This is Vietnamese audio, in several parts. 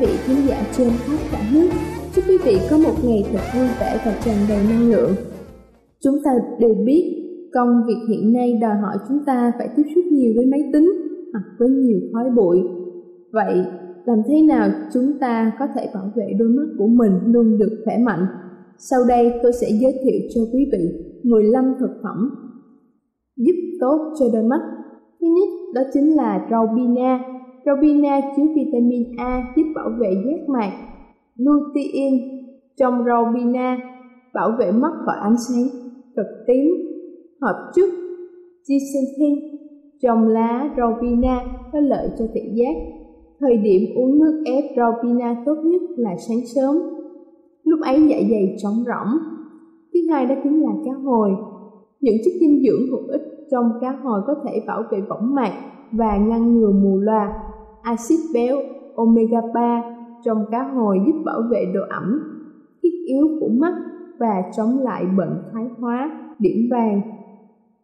Vị khán giả trên khắp cả nước. Chúc quý vị có một ngày thật vui vẻ và tràn đầy năng lượng. Chúng ta đều biết, công việc hiện nay đòi hỏi chúng ta phải tiếp xúc nhiều với máy tính hoặc với nhiều khói bụi. Vậy, làm thế nào chúng ta có thể bảo vệ đôi mắt của mình luôn được khỏe mạnh? Sau đây tôi sẽ giới thiệu cho quý vị 15 thực phẩm giúp tốt cho đôi mắt. Thứ nhất, đó chính là rau bina Rau bina chứa vitamin A giúp bảo vệ giác mạc. Lutein trong rau bina bảo vệ mắt khỏi ánh sáng cực tím. Hợp chất zeaxanthin trong lá rau bina có lợi cho thị giác. Thời điểm uống nước ép rau bina tốt nhất là sáng sớm. Lúc ấy dạ dày trống rỗng. Thứ hai đó chính là cá hồi. Những chất dinh dưỡng hữu ích trong cá hồi có thể bảo vệ võng mạc và ngăn ngừa mù loà axit béo omega 3 trong cá hồi giúp bảo vệ độ ẩm, thiết yếu của mắt và chống lại bệnh thoái hóa, điểm vàng.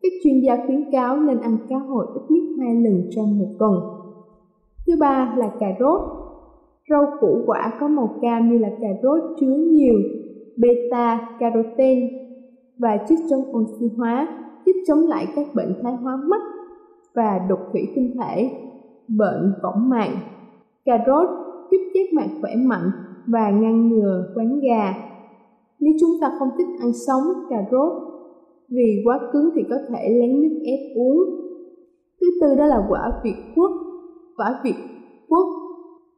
Các chuyên gia khuyến cáo nên ăn cá hồi ít nhất hai lần trong một tuần. Thứ ba là cà rốt. Rau củ quả có màu cam như là cà rốt chứa nhiều beta carotene và chất chống oxy hóa, giúp chống lại các bệnh thoái hóa mắt và đục thủy tinh thể bệnh võng mạc. Cà rốt giúp giác mạc khỏe mạnh và ngăn ngừa quán gà. Nếu chúng ta không thích ăn sống cà rốt vì quá cứng thì có thể lấy nước ép uống. Thứ tư đó là quả việt quất. Quả việt quất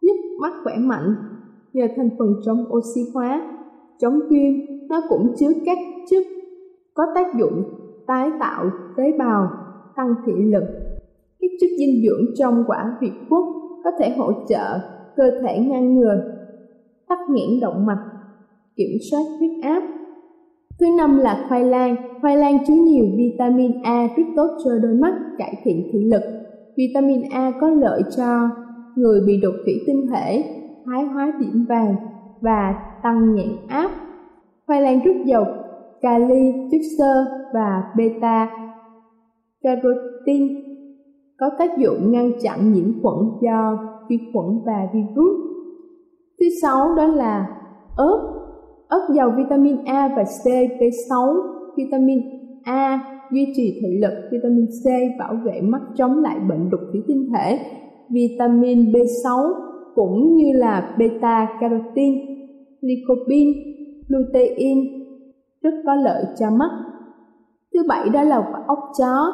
giúp mắt khỏe mạnh nhờ thành phần chống oxy hóa, chống viêm, nó cũng chứa các chất có tác dụng tái tạo tế bào, tăng thị lực các chất dinh dưỡng trong quả việt quất có thể hỗ trợ cơ thể ngăn ngừa tắc nghẽn động mạch, kiểm soát huyết áp. Thứ năm là khoai lang. Khoai lang chứa nhiều vitamin A rất tốt cho đôi mắt, cải thiện thị lực. Vitamin A có lợi cho người bị đột quỵ tinh thể, thái hóa điểm vàng và tăng nhãn áp. Khoai lang rất giàu kali, chất xơ và beta carotene có tác dụng ngăn chặn nhiễm khuẩn do vi khuẩn và virus. Thứ sáu đó là ớt. Ớt giàu vitamin A và C, B6, vitamin A duy trì thị lực, vitamin C bảo vệ mắt chống lại bệnh đục thủy tinh thể, vitamin B6 cũng như là beta carotene, lycopene, lutein rất có lợi cho mắt. Thứ bảy đó là quả ốc chó.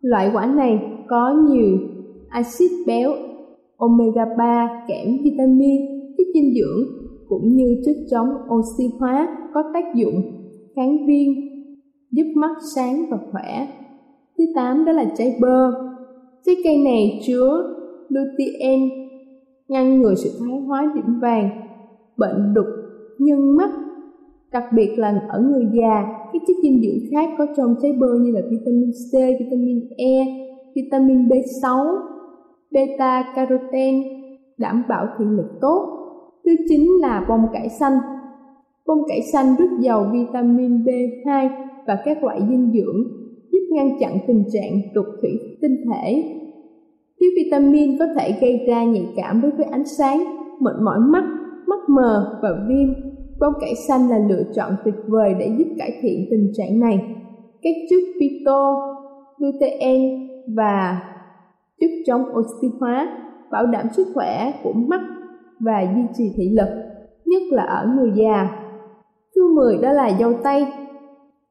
Loại quả này có nhiều axit béo, omega 3, kẽm, vitamin, chất dinh dưỡng cũng như chất chống oxy hóa có tác dụng kháng viêm, giúp mắt sáng và khỏe. Thứ 8 đó là trái bơ. Trái cây này chứa lutein, ngăn ngừa sự thoái hóa điểm vàng, bệnh đục nhân mắt, đặc biệt là ở người già các chất dinh dưỡng khác có trong trái bơ như là vitamin C, vitamin E, vitamin B6, beta carotene đảm bảo thị lực tốt. Thứ chín là bông cải xanh. Bông cải xanh rất giàu vitamin B2 và các loại dinh dưỡng giúp ngăn chặn tình trạng trục thủy tinh thể. Thiếu vitamin có thể gây ra nhạy cảm đối với ánh sáng, mệt mỏi mắt, mắt mờ và viêm Bông cải xanh là lựa chọn tuyệt vời để giúp cải thiện tình trạng này. Các chất phyto, lutein và giúp chống oxy hóa bảo đảm sức khỏe của mắt và duy trì thị lực, nhất là ở người già. Thứ 10 đó là dâu tây.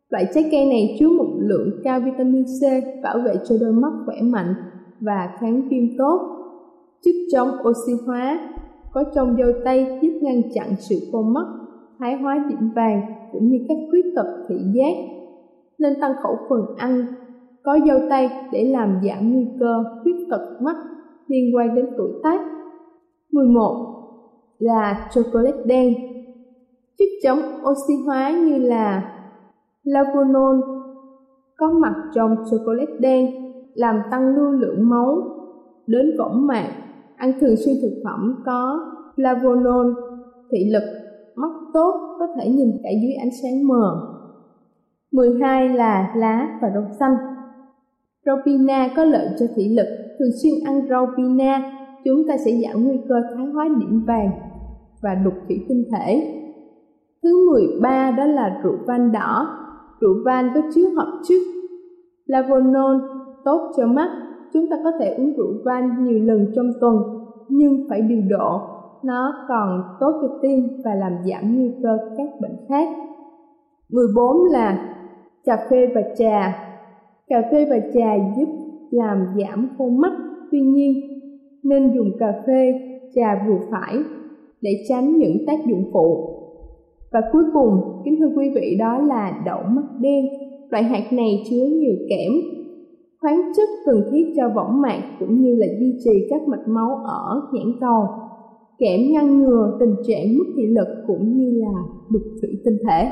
Loại trái cây này chứa một lượng cao vitamin C bảo vệ cho đôi mắt khỏe mạnh và kháng viêm tốt. Chất chống oxy hóa có trong dâu tây giúp ngăn chặn sự khô mắt thái hóa điểm vàng cũng như các khuyết tật thị giác nên tăng khẩu phần ăn có dâu tây để làm giảm nguy cơ khuyết tật mắt liên quan đến tuổi tác. 11. Là chocolate đen Chất chống oxy hóa như là flavonol có mặt trong chocolate đen làm tăng lưu lượng máu đến võng mạc. Ăn thường xuyên thực phẩm có flavonol, thị lực mắt tốt có thể nhìn cả dưới ánh sáng mờ. 12 là lá và rau xanh. Rau pina có lợi cho thị lực, thường xuyên ăn rau pina, chúng ta sẽ giảm nguy cơ thoái hóa điểm vàng và đục thủy tinh thể. Thứ 13 đó là rượu vang đỏ. Rượu vang có chứa hợp chất lavonol, tốt cho mắt. Chúng ta có thể uống rượu vang nhiều lần trong tuần, nhưng phải điều độ nó còn tốt cho tim và làm giảm nguy cơ các bệnh khác. 14 là cà phê và trà. Cà phê và trà giúp làm giảm khô mắt, tuy nhiên nên dùng cà phê, trà vừa phải để tránh những tác dụng phụ. Và cuối cùng, kính thưa quý vị đó là đậu mắt đen. Loại hạt này chứa nhiều kẽm, khoáng chất cần thiết cho võng mạc cũng như là duy trì các mạch máu ở nhãn cầu kẽm ngăn ngừa tình trạng mất thị lực cũng như là đục thủy tinh thể.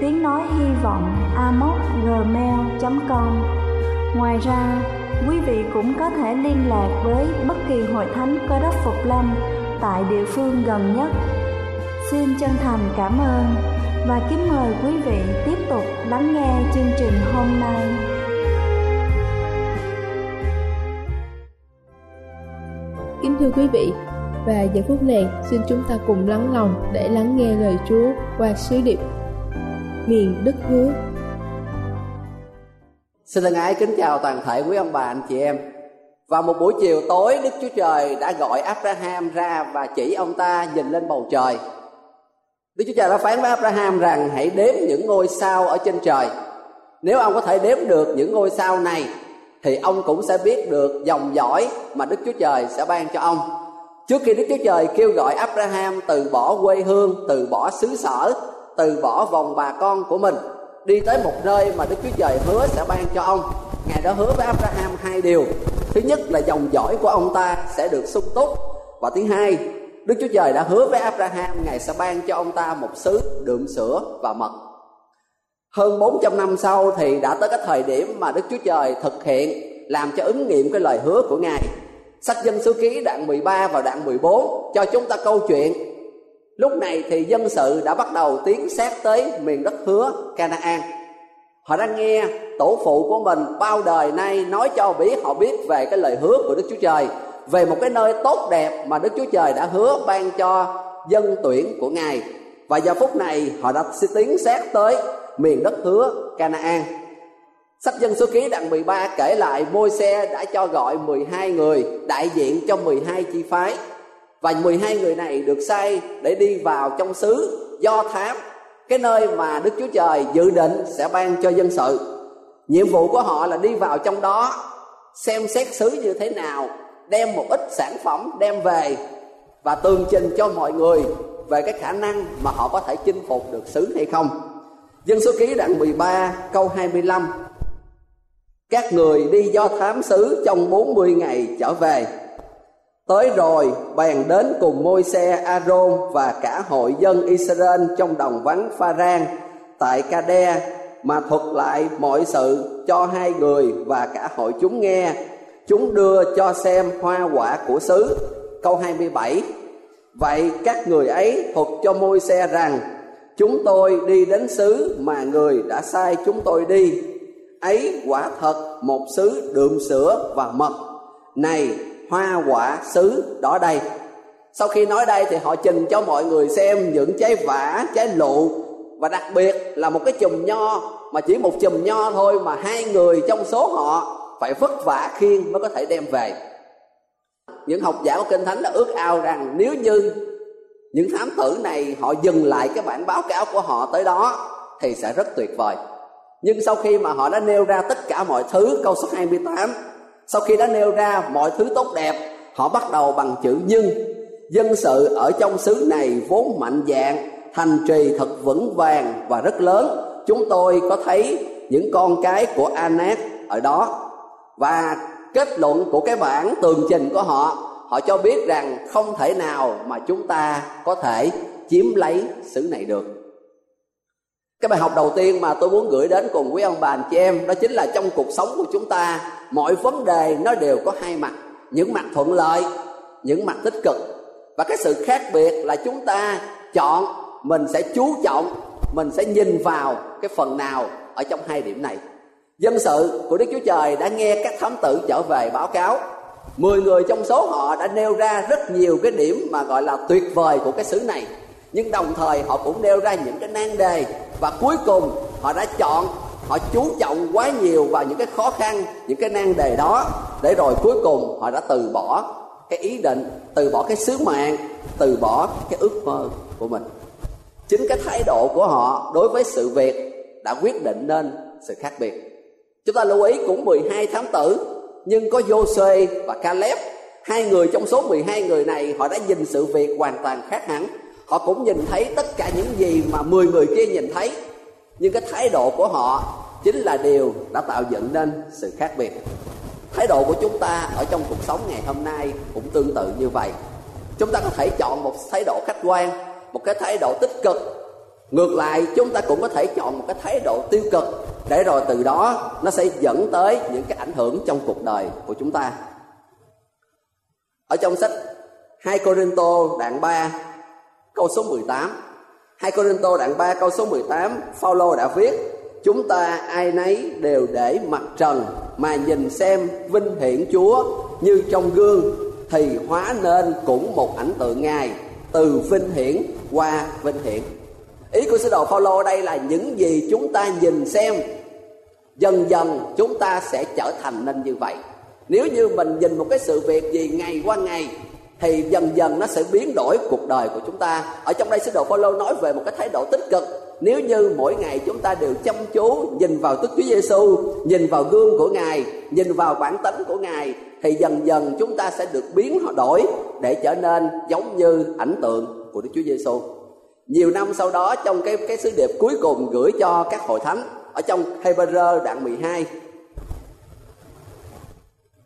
tiếng nói hy vọng gmail.com Ngoài ra, quý vị cũng có thể liên lạc với bất kỳ hội thánh cơ đốc Phục Lâm tại địa phương gần nhất. Xin chân thành cảm ơn và kính mời quý vị tiếp tục lắng nghe chương trình hôm nay. kính thưa quý vị, và giờ phút này xin chúng ta cùng lắng lòng để lắng nghe lời Chúa qua sứ điệp miền đất hứa. Xin thân ái kính chào toàn thể quý ông bà anh chị em. Vào một buổi chiều tối Đức Chúa Trời đã gọi Abraham ra và chỉ ông ta nhìn lên bầu trời. Đức Chúa Trời đã phán với Abraham rằng hãy đếm những ngôi sao ở trên trời. Nếu ông có thể đếm được những ngôi sao này thì ông cũng sẽ biết được dòng dõi mà Đức Chúa Trời sẽ ban cho ông. Trước khi Đức Chúa Trời kêu gọi Abraham từ bỏ quê hương, từ bỏ xứ sở, từ bỏ vòng bà con của mình, đi tới một nơi mà Đức Chúa Trời hứa sẽ ban cho ông. Ngài đã hứa với Abraham hai điều. Thứ nhất là dòng dõi của ông ta sẽ được sung túc và thứ hai, Đức Chúa Trời đã hứa với Abraham Ngài sẽ ban cho ông ta một xứ đượm sữa và mật. Hơn 400 năm sau thì đã tới cái thời điểm mà Đức Chúa Trời thực hiện làm cho ứng nghiệm cái lời hứa của Ngài. Sách dân số ký đoạn 13 và đoạn 14 cho chúng ta câu chuyện. Lúc này thì dân sự đã bắt đầu tiến xét tới miền đất hứa Canaan. Họ đang nghe tổ phụ của mình bao đời nay nói cho biết họ biết về cái lời hứa của Đức Chúa Trời, về một cái nơi tốt đẹp mà Đức Chúa Trời đã hứa ban cho dân tuyển của Ngài. Và giờ phút này họ đã tiến xét tới miền đất hứa Canaan. Sách dân số ký đoạn 13 kể lại môi xe đã cho gọi 12 người, đại diện cho 12 chi phái và 12 người này được sai để đi vào trong xứ do thám. Cái nơi mà đức chúa trời dự định sẽ ban cho dân sự. Nhiệm vụ của họ là đi vào trong đó, xem xét xứ như thế nào, đem một ít sản phẩm đem về và tường trình cho mọi người về cái khả năng mà họ có thể chinh phục được xứ hay không. Dân số ký đoạn 13 câu 25 Các người đi do thám xứ trong 40 ngày trở về. Tới rồi, bèn đến cùng môi xe Aaron và cả hội dân Israel trong đồng vắng Pha Rang tại Ca-đe mà thuật lại mọi sự cho hai người và cả hội chúng nghe. Chúng đưa cho xem hoa quả của xứ. Câu 27 Vậy các người ấy thuật cho môi xe rằng, Chúng tôi đi đến xứ mà người đã sai chúng tôi đi Ấy quả thật một xứ đượm sữa và mật Này hoa quả xứ đỏ đây Sau khi nói đây thì họ trình cho mọi người xem những trái vả, trái lụ Và đặc biệt là một cái chùm nho Mà chỉ một chùm nho thôi mà hai người trong số họ Phải vất vả khiêng mới có thể đem về. Những học giả của kinh thánh đã ước ao rằng nếu như những thám tử này họ dừng lại cái bản báo cáo của họ tới đó thì sẽ rất tuyệt vời. Nhưng sau khi mà họ đã nêu ra tất cả mọi thứ câu số 28 sau khi đã nêu ra mọi thứ tốt đẹp, họ bắt đầu bằng chữ nhưng dân sự ở trong xứ này vốn mạnh dạng, thành trì thật vững vàng và rất lớn. Chúng tôi có thấy những con cái của Anak ở đó. Và kết luận của cái bản tường trình của họ họ cho biết rằng không thể nào mà chúng ta có thể chiếm lấy xứ này được cái bài học đầu tiên mà tôi muốn gửi đến cùng quý ông bà anh chị em, đó chính là trong cuộc sống của chúng ta, mọi vấn đề nó đều có hai mặt. Những mặt thuận lợi, những mặt tích cực. Và cái sự khác biệt là chúng ta chọn, mình sẽ chú trọng, mình sẽ nhìn vào cái phần nào ở trong hai điểm này. Dân sự của đức chúa trời đã nghe các thám tử trở về báo cáo. Mười người trong số họ đã nêu ra rất nhiều cái điểm mà gọi là tuyệt vời của cái xứ này. Nhưng đồng thời họ cũng nêu ra những cái nan đề và cuối cùng, họ đã chọn, họ chú trọng quá nhiều vào những cái khó khăn, những cái nan đề đó. Để rồi cuối cùng, họ đã từ bỏ cái ý định, từ bỏ cái sứ mạng, từ bỏ cái ước mơ của mình. Chính cái thái độ của họ đối với sự việc đã quyết định nên sự khác biệt. Chúng ta lưu ý cũng 12 thám tử, Nhưng có Jose và Caleb, Hai người trong số 12 người này, Họ đã nhìn sự việc hoàn toàn khác hẳn. Họ cũng nhìn thấy tất cả những gì mà 10 người kia nhìn thấy. Nhưng cái thái độ của họ Chính là điều đã tạo dựng nên sự khác biệt. Thái độ của chúng ta ở trong cuộc sống ngày hôm nay Cũng tương tự như vậy. Chúng ta có thể chọn một thái độ khách quan, Một cái thái độ tích cực. Ngược lại, chúng ta cũng có thể chọn một cái thái độ tiêu cực để rồi từ đó nó sẽ dẫn tới những cái ảnh hưởng trong cuộc đời của chúng ta. Ở trong sách 2 Corinto đoạn 3 câu số 18 hai Corinto đoạn 3 câu số 18 Phaolô đã viết, Chúng ta ai nấy đều để mặt trần mà nhìn xem vinh hiển Chúa. Như trong gương, thì hóa nên cũng một ảnh tượng Ngài, từ vinh hiển qua vinh hiển. Ý của sứ đồ Phaolô đây là những gì chúng ta nhìn xem. Dần dần chúng ta sẽ trở thành nên như vậy. Nếu như mình nhìn một cái sự việc gì ngày qua ngày thì dần dần nó sẽ biến đổi cuộc đời của chúng ta. Ở trong đây sứ đồ Phaolô nói về một cái thái độ tích cực. Nếu như mỗi ngày chúng ta đều chăm chú nhìn vào Đức Chúa Giêsu, nhìn vào gương của Ngài, nhìn vào bản tính của Ngài thì dần dần chúng ta sẽ được biến đổi để trở nên giống như ảnh tượng của Đức Chúa Giêsu. Nhiều năm sau đó trong cái cái sứ điệp cuối cùng gửi cho các hội thánh ở trong Hebrew đoạn 12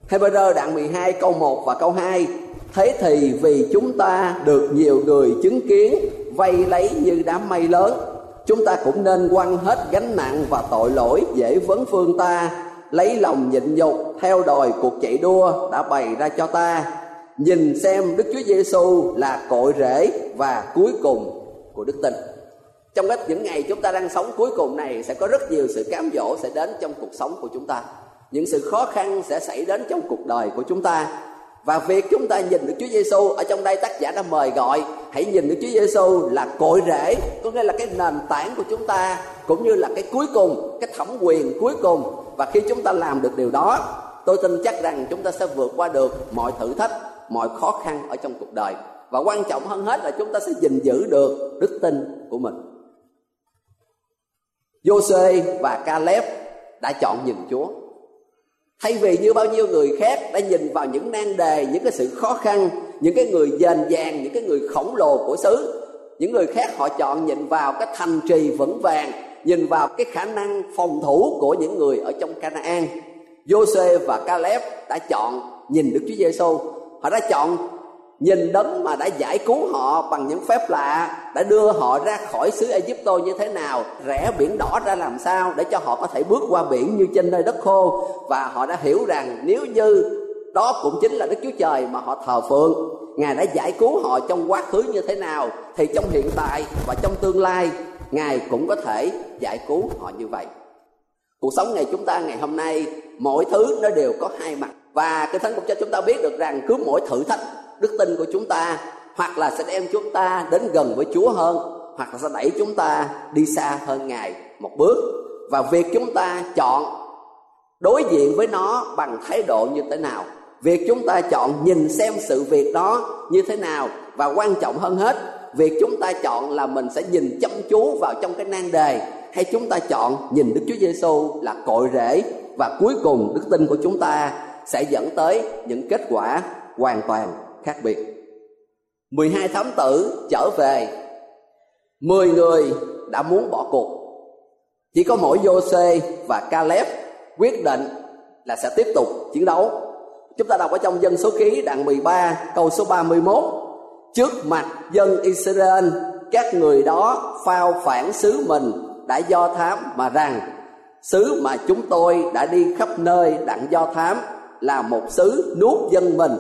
Hebrew đoạn 12 câu 1 và câu 2 Thế thì vì chúng ta được nhiều người chứng kiến vây lấy như đám mây lớn, Chúng ta cũng nên quăng hết gánh nặng và tội lỗi dễ vấn phương ta, Lấy lòng nhịn nhục, theo đòi cuộc chạy đua đã bày ra cho ta. Nhìn xem Đức Chúa Giêsu là cội rễ và cuối cùng của đức tin. Trong các những ngày chúng ta đang sống cuối cùng này, sẽ có rất nhiều sự cám dỗ sẽ đến trong cuộc sống của chúng ta. Những sự khó khăn sẽ xảy đến trong cuộc đời của chúng ta và việc chúng ta nhìn được Chúa Giêsu ở trong đây, tác giả đã mời gọi, hãy nhìn được Chúa Giêsu là cội rễ, có nghĩa là cái nền tảng của chúng ta, cũng như là cái cuối cùng, cái thẩm quyền cuối cùng. Và khi chúng ta làm được điều đó, tôi tin chắc rằng chúng ta sẽ vượt qua được mọi thử thách, mọi khó khăn ở trong cuộc đời. Và quan trọng hơn hết là chúng ta sẽ gìn giữ được đức tin của mình. Jose và Caleb đã chọn nhìn Chúa thay vì như bao nhiêu người khác đã nhìn vào những nan đề, những cái sự khó khăn, những cái người dền dàng, những cái người khổng lồ của xứ, những người khác họ chọn nhìn vào cái thành trì vững vàng, nhìn vào cái khả năng phòng thủ của những người ở trong Canaan. Jose và Caleb đã chọn nhìn Đức Chúa Giêsu họ đã chọn nhìn đấng mà đã giải cứu họ bằng những phép lạ, đã đưa họ ra khỏi xứ Egypto như thế nào, rẽ biển đỏ ra làm sao để cho họ có thể bước qua biển như trên nơi đất khô. Và họ đã hiểu rằng nếu như đó cũng chính là Đức Chúa Trời mà họ thờ phượng, Ngài đã giải cứu họ trong quá khứ như thế nào, thì trong hiện tại và trong tương lai, Ngài cũng có thể giải cứu họ như vậy. Cuộc sống ngày chúng ta ngày hôm nay mọi thứ nó đều có hai mặt. Và cái thánh cũng cho chúng ta biết được rằng cứ mỗi thử thách đức tin của chúng ta, hoặc là sẽ đem chúng ta đến gần với Chúa hơn, hoặc là sẽ đẩy chúng ta đi xa hơn Ngài một bước. Và việc chúng ta chọn đối diện với nó bằng thái độ như thế nào, việc chúng ta chọn nhìn xem sự việc đó như thế nào, và quan trọng hơn hết, việc chúng ta chọn là mình sẽ nhìn chăm chú vào trong cái nan đề, hay chúng ta chọn nhìn Đức Chúa Giêsu là cội rễ, và cuối cùng đức tin của chúng ta sẽ dẫn tới những kết quả hoàn toàn khác biệt. 12 thám tử trở về. 10 người đã muốn bỏ cuộc. Chỉ có mỗi Jose và Caleb quyết định là sẽ tiếp tục chiến đấu. Chúng ta đọc ở trong dân số ký đoạn 13 câu số 31 trước mặt dân Israel, các người đó phao phản xứ mình đã do thám mà rằng, xứ mà chúng tôi đã đi khắp nơi đặng do thám là một xứ nuốt dân mình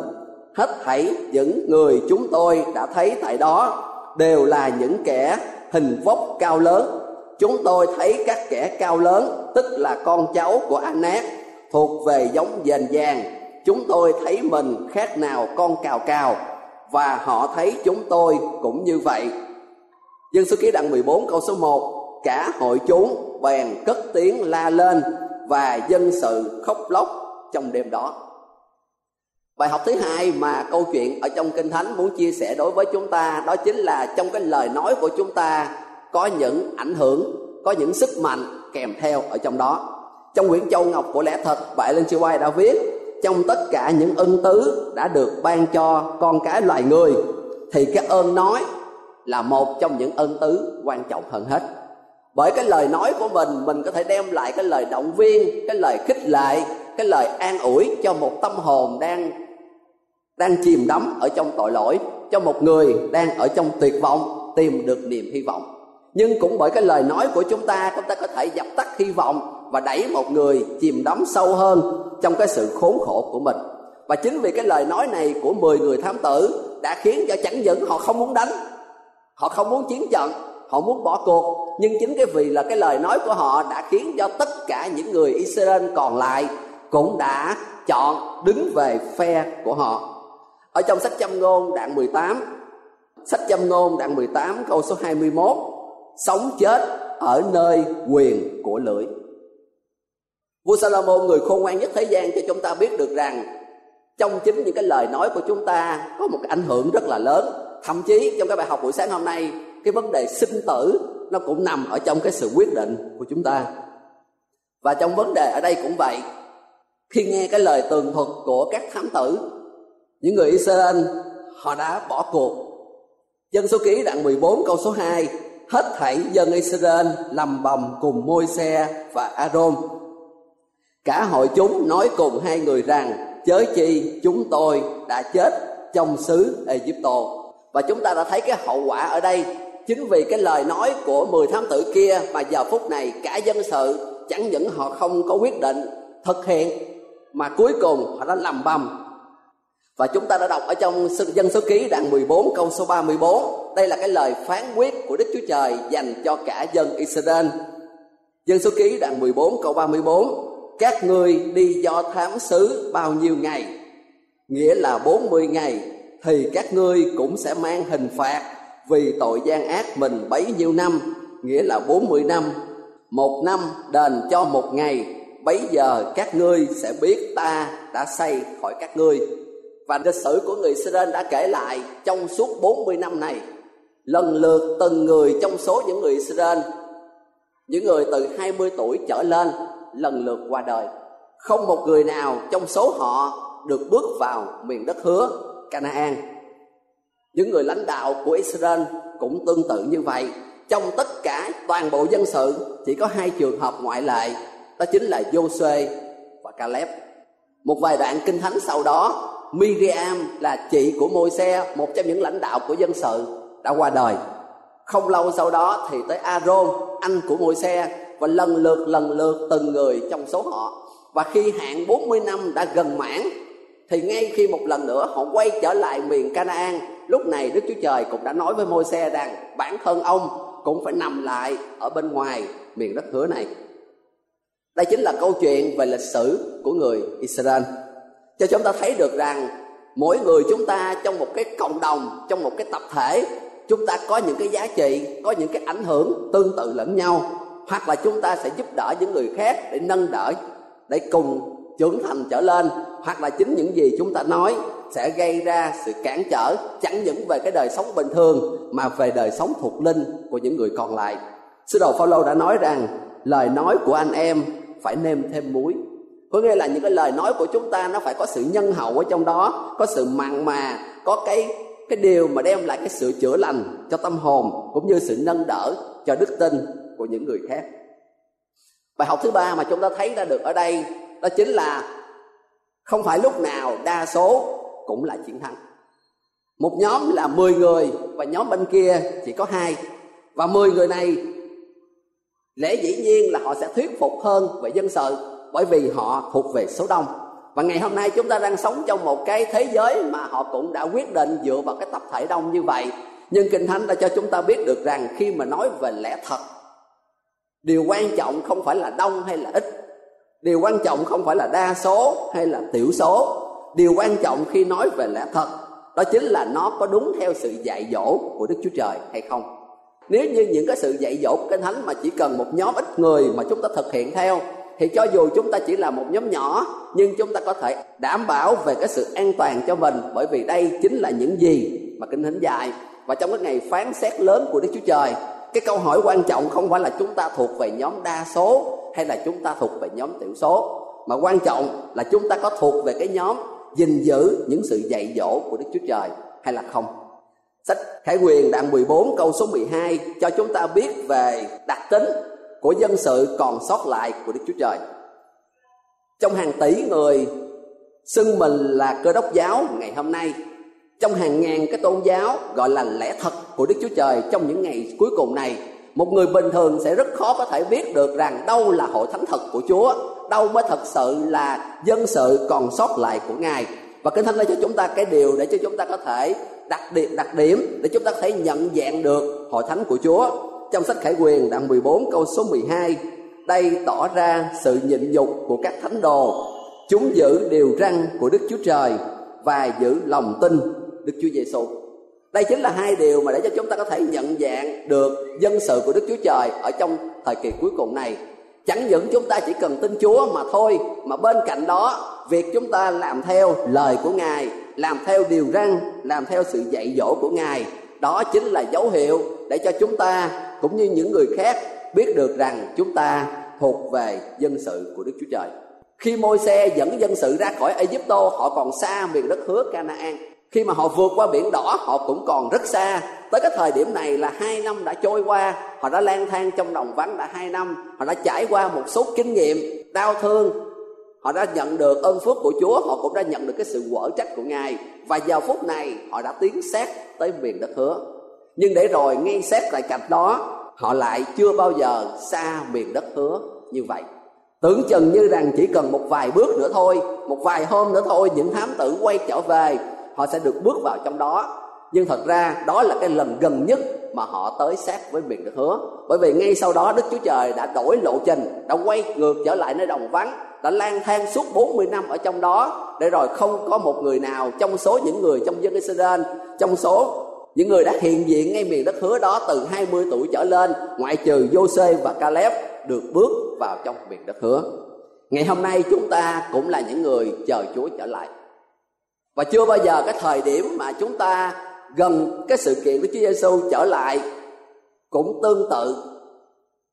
hết thảy những người chúng tôi đã thấy tại đó đều là những kẻ hình vóc cao lớn. Chúng tôi thấy các kẻ cao lớn, tức là con cháu của Anak thuộc về giống dền vàng chúng tôi thấy mình khác nào con cào cào, và họ thấy chúng tôi cũng như vậy. Dân số ký đoạn 14 câu số 1 Cả hội chúng bèn cất tiếng la lên Và dân sự khóc lóc trong đêm đó. Bài học thứ hai mà câu chuyện ở trong Kinh Thánh muốn chia sẻ đối với chúng ta Đó chính là trong cái lời nói của chúng ta Có những ảnh hưởng, có những sức mạnh kèm theo ở trong đó Trong quyển Châu Ngọc của Lẽ Thật, bà Linh G. quay đã viết Trong tất cả những ân tứ đã được ban cho con cái loài người Thì cái ơn nói là một trong những ân tứ quan trọng hơn hết bởi cái lời nói của mình mình có thể đem lại cái lời động viên cái lời khích lệ cái lời an ủi cho một tâm hồn đang đang chìm đắm ở trong tội lỗi cho một người đang ở trong tuyệt vọng tìm được niềm hy vọng. Nhưng cũng bởi cái lời nói của chúng ta chúng ta có thể dập tắt hy vọng và đẩy một người chìm đắm sâu hơn trong cái sự khốn khổ của mình. Và chính vì cái lời nói này của 10 người thám tử đã khiến cho chẳng những họ không muốn đánh, họ không muốn chiến trận, họ muốn bỏ cuộc, nhưng chính cái vì là cái lời nói của họ đã khiến cho tất cả những người Israel còn lại cũng đã chọn đứng về phe của họ ở trong sách châm ngôn đoạn 18 sách châm ngôn đoạn 18 câu số 21 sống chết ở nơi quyền của lưỡi. Vua Salomon, người khôn ngoan nhất thế gian, cho chúng ta biết được rằng trong chính những cái lời nói của chúng ta có một cái ảnh hưởng rất là lớn. Thậm chí trong cái bài học buổi sáng hôm nay, cái vấn đề sinh tử nó cũng nằm ở trong cái sự quyết định của chúng ta. Và trong vấn đề ở đây cũng vậy, khi nghe cái lời tường thuật của các thám tử những người Israel, họ đã bỏ cuộc. Dân số ký đoạn 14 câu số 2 hết thảy dân Israel lầm bầm cùng môi xe và Aaron cả hội chúng nói cùng hai người rằng, chớ chi chúng tôi đã chết trong xứ Egypto. Và chúng ta đã thấy cái hậu quả ở đây. Chính vì cái lời nói của 10 thám tử kia mà giờ phút này cả dân sự chẳng những họ không có quyết định thực hiện, mà cuối cùng họ đã lầm bầm và chúng ta đã đọc ở trong dân số ký đoạn 14 câu số 34 đây là cái lời phán quyết của Đức Chúa Trời dành cho cả dân Israel. Dân số ký đoạn 14 câu 34 các ngươi đi do thám xứ bao nhiêu ngày? Nghĩa là 40 ngày, thì các ngươi cũng sẽ mang hình phạt vì tội gian ác mình bấy nhiêu năm. Nghĩa là 40 năm. Một năm đền cho một ngày, bấy giờ các ngươi sẽ biết ta đã xây khỏi các ngươi và lịch sử của người Israel đã kể lại trong suốt 40 năm này. Lần lượt từng người trong số những người Israel, những người từ 20 tuổi trở lên, lần lượt qua đời. Không một người nào trong số họ được bước vào miền đất hứa Canaan. Những người lãnh đạo của Israel cũng tương tự như vậy. Trong tất cả, toàn bộ dân sự, chỉ có hai trường hợp ngoại lệ, đó chính là Joshua và Caleb. Một vài đoạn kinh thánh sau đó Miriam là chị của Môi-se, một trong những lãnh đạo của dân sự, đã qua đời. Không lâu sau đó thì tới Aaron, anh của Môi-se, và lần lượt lần lượt từng người trong số họ. Và khi hạn 40 năm đã gần mãn, thì ngay khi một lần nữa họ quay trở lại miền Canaan, lúc này Đức Chúa Trời cũng đã nói với Môi-se rằng bản thân ông cũng phải nằm lại ở bên ngoài miền đất hứa này. Đây chính là câu chuyện về lịch sử của người Israel cho chúng ta thấy được rằng mỗi người chúng ta trong một cái cộng đồng, trong một cái tập thể, chúng ta có những cái giá trị, có những cái ảnh hưởng tương tự lẫn nhau. Hoặc là chúng ta sẽ giúp đỡ những người khác để nâng đỡ, để cùng trưởng thành trở lên. Hoặc là chính những gì chúng ta nói sẽ gây ra sự cản trở, chẳng những về cái đời sống bình thường, mà về đời sống thuộc linh của những người còn lại. Sứ đồ Phaolô đã nói rằng, lời nói của anh em phải nêm thêm muối có nghĩa là những cái lời nói của chúng ta nó phải có sự nhân hậu ở trong đó, có sự mặn mà, có cái cái điều mà đem lại cái sự chữa lành cho tâm hồn, cũng như sự nâng đỡ cho đức tin của những người khác. Bài học thứ ba mà chúng ta thấy ra được ở đây, đó chính là không phải lúc nào đa số cũng là chiến thắng. Một nhóm là 10 người và nhóm bên kia chỉ có hai. Và 10 người này lẽ dĩ nhiên là họ sẽ thuyết phục hơn về dân sự bởi vì họ thuộc về số đông. Và ngày hôm nay chúng ta đang sống trong một cái thế giới mà họ cũng đã quyết định dựa vào cái tập thể đông như vậy. Nhưng kinh thánh đã cho chúng ta biết được rằng khi mà nói về lẽ thật, điều quan trọng không phải là đông hay là ít. Điều quan trọng không phải là đa số hay là tiểu số. Điều quan trọng khi nói về lẽ thật, đó chính là nó có đúng theo sự dạy dỗ của đức chúa trời hay không. Nếu như những cái sự dạy dỗ của kinh thánh mà chỉ cần một nhóm ít người mà chúng ta thực hiện theo thì cho dù chúng ta chỉ là một nhóm nhỏ, nhưng chúng ta có thể đảm bảo về cái sự an toàn cho mình, bởi vì đây chính là những gì mà kinh thánh dạy và trong cái ngày phán xét lớn của đức chúa trời, cái câu hỏi quan trọng không phải là chúng ta thuộc về nhóm đa số hay là chúng ta thuộc về nhóm thiểu số, mà quan trọng là chúng ta có thuộc về cái nhóm gìn giữ những sự dạy dỗ của Đức Chúa Trời hay là không. Sách Khải Quyền đoạn 14 câu số 12 cho chúng ta biết về đặc tính của dân sự còn sót lại của Đức Chúa Trời. Trong hàng tỷ người xưng mình là cơ đốc giáo ngày hôm nay, trong hàng ngàn cái tôn giáo gọi là lẽ thật của Đức Chúa Trời trong những ngày cuối cùng này, một người bình thường sẽ rất khó có thể biết được rằng đâu là hội thánh thật của Chúa, đâu mới thật sự là dân sự còn sót lại của Ngài và kinh thánh đã cho chúng ta cái điều để cho chúng ta có thể đặc điểm đặc điểm, để chúng ta có thể nhận dạng được hội thánh của Chúa trong sách Khải Quyền đoạn 14 câu số 12 đây tỏ ra sự nhịn nhục của các thánh đồ chúng giữ điều răn của Đức Chúa Trời và giữ lòng tin Đức Chúa Giêsu. Đây chính là hai điều mà để cho chúng ta có thể nhận dạng được dân sự của Đức Chúa Trời ở trong thời kỳ cuối cùng này. Chẳng những chúng ta chỉ cần tin Chúa mà thôi, mà bên cạnh đó việc chúng ta làm theo lời của Ngài, làm theo điều răn, làm theo sự dạy dỗ của Ngài, đó chính là dấu hiệu để cho chúng ta cũng như những người khác biết được rằng chúng ta thuộc về dân sự của Đức Chúa Trời. Khi môi xe dẫn dân sự ra khỏi Egypto, họ còn xa miền đất hứa Canaan. Khi mà họ vượt qua biển đỏ họ cũng còn rất xa. Tới cái thời điểm này là hai năm đã trôi qua. Họ đã lang thang trong đồng vắng đã hai năm. Họ đã trải qua một số kinh nghiệm đau thương. Họ đã nhận được ơn phước của chúa. Họ cũng đã nhận được cái sự quở trách của ngài. Và giờ phút này họ đã tiến sát tới miền đất hứa. Nhưng để rồi ngay xét tại cạnh đó họ lại chưa bao giờ xa miền đất hứa như vậy. Tưởng chừng như rằng chỉ cần một vài bước nữa thôi, một vài hôm nữa thôi, những thám tử quay trở về, họ sẽ được bước vào trong đó. Nhưng thật ra, đó là cái lần gần nhất mà họ tới sát với miền đất hứa. Bởi vì ngay sau đó, đức chúa trời đã đổi lộ trình, đã quay ngược trở lại nơi đồng vắng, đã lang thang suốt 40 năm ở trong đó, để rồi không có một người nào trong số những người trong dân Israel, trong số những người đã hiện diện ngay miền đất hứa đó từ 20 tuổi trở lên, ngoại trừ Jose và Caleb được bước vào trong miền đất hứa. Ngày hôm nay chúng ta cũng là những người chờ Chúa trở lại. Và chưa bao giờ cái thời điểm mà chúng ta gần cái sự kiện của Chúa Giêsu trở lại cũng tương tự.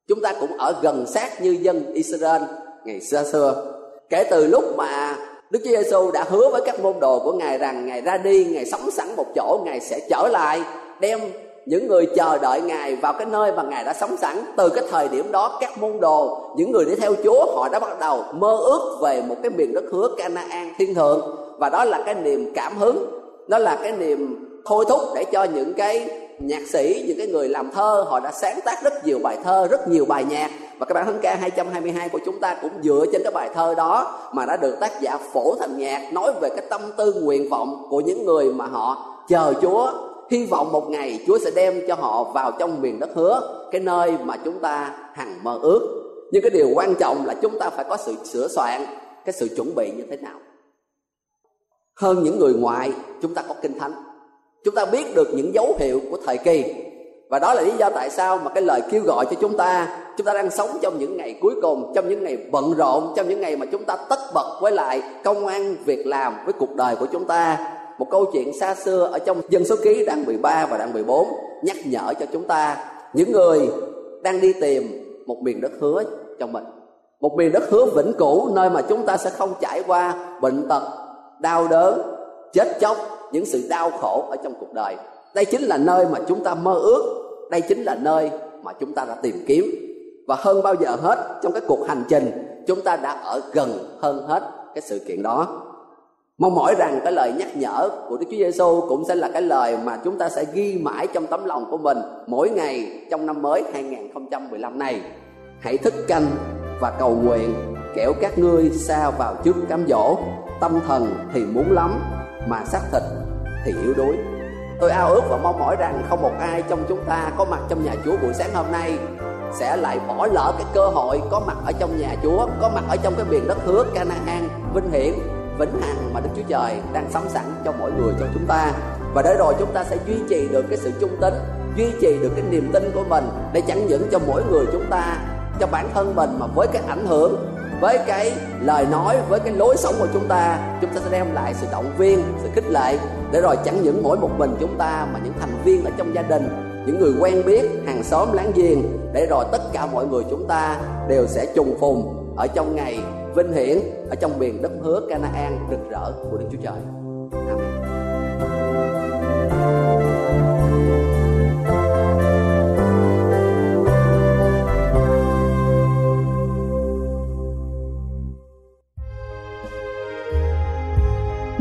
Chúng ta cũng ở gần sát như dân Israel ngày xưa xưa. Kể từ lúc mà Đức Chúa Giêsu đã hứa với các môn đồ của Ngài rằng Ngài ra đi, Ngài sống sẵn một chỗ, Ngài sẽ trở lại đem những người chờ đợi Ngài vào cái nơi mà Ngài đã sống sẵn. Từ cái thời điểm đó các môn đồ, những người đi theo Chúa họ đã bắt đầu mơ ước về một cái miền đất hứa Canaan thiên thượng và đó là cái niềm cảm hứng, đó là cái niềm thôi thúc để cho những cái nhạc sĩ, những cái người làm thơ họ đã sáng tác rất nhiều bài thơ, rất nhiều bài nhạc. Và cái bản thánh ca 222 của chúng ta cũng dựa trên cái bài thơ đó mà đã được tác giả phổ thành nhạc nói về cái tâm tư nguyện vọng của những người mà họ chờ Chúa hy vọng một ngày Chúa sẽ đem cho họ vào trong miền đất hứa cái nơi mà chúng ta hằng mơ ước. Nhưng cái điều quan trọng là chúng ta phải có sự sửa soạn cái sự chuẩn bị như thế nào. Hơn những người ngoại chúng ta có kinh thánh chúng ta biết được những dấu hiệu của thời kỳ. Và đó là lý do tại sao mà cái lời kêu gọi cho chúng ta chúng ta đang sống trong những ngày cuối cùng, trong những ngày bận rộn, trong những ngày mà chúng ta tất bật với lại công an việc làm với cuộc đời của chúng ta. Một câu chuyện xa xưa ở trong dân số ký đoạn 13 và đoạn 14 nhắc nhở cho chúng ta, những người đang đi tìm một miền đất hứa cho mình. Một miền đất hứa vĩnh cửu nơi mà chúng ta sẽ không trải qua bệnh tật, đau đớn, chết chóc những sự đau khổ ở trong cuộc đời. Đây chính là nơi mà chúng ta mơ ước. Đây chính là nơi mà chúng ta đã tìm kiếm. Và hơn bao giờ hết, trong cái cuộc hành trình, chúng ta đã ở gần hơn hết cái sự kiện đó. Mong mỏi rằng cái lời nhắc nhở của Đức Chúa Giêsu cũng sẽ là cái lời mà chúng ta sẽ ghi mãi trong tấm lòng của mình mỗi ngày trong năm mới 2015 này. Hãy thức canh và cầu nguyện, kẻo các ngươi xa vào trước cám dỗ. Tâm thần thì muốn lắm mà xác thịt thì yếu đuối tôi ao ước và mong mỏi rằng không một ai trong chúng ta có mặt trong nhà Chúa buổi sáng hôm nay sẽ lại bỏ lỡ cái cơ hội có mặt ở trong nhà Chúa, có mặt ở trong cái miền đất hứa Canaan vinh hiển, vĩnh hằng mà Đức Chúa Trời đang sắm sẵn cho mỗi người cho chúng ta. Và để rồi chúng ta sẽ duy trì được cái sự trung tín, duy trì được cái niềm tin của mình để chẳng những cho mỗi người chúng ta, cho bản thân mình mà với cái ảnh hưởng với cái lời nói, với cái lối sống của chúng ta chúng ta sẽ đem lại sự động viên, sự khích lệ để rồi chẳng những mỗi một mình chúng ta, mà những thành viên ở trong gia đình, những người quen biết, hàng xóm láng giềng để rồi tất cả mọi người chúng ta đều sẽ trùng phùng ở trong ngày vinh hiển, ở trong miền đất hứa Canaan rực rỡ của Đức Chúa Trời. Amen.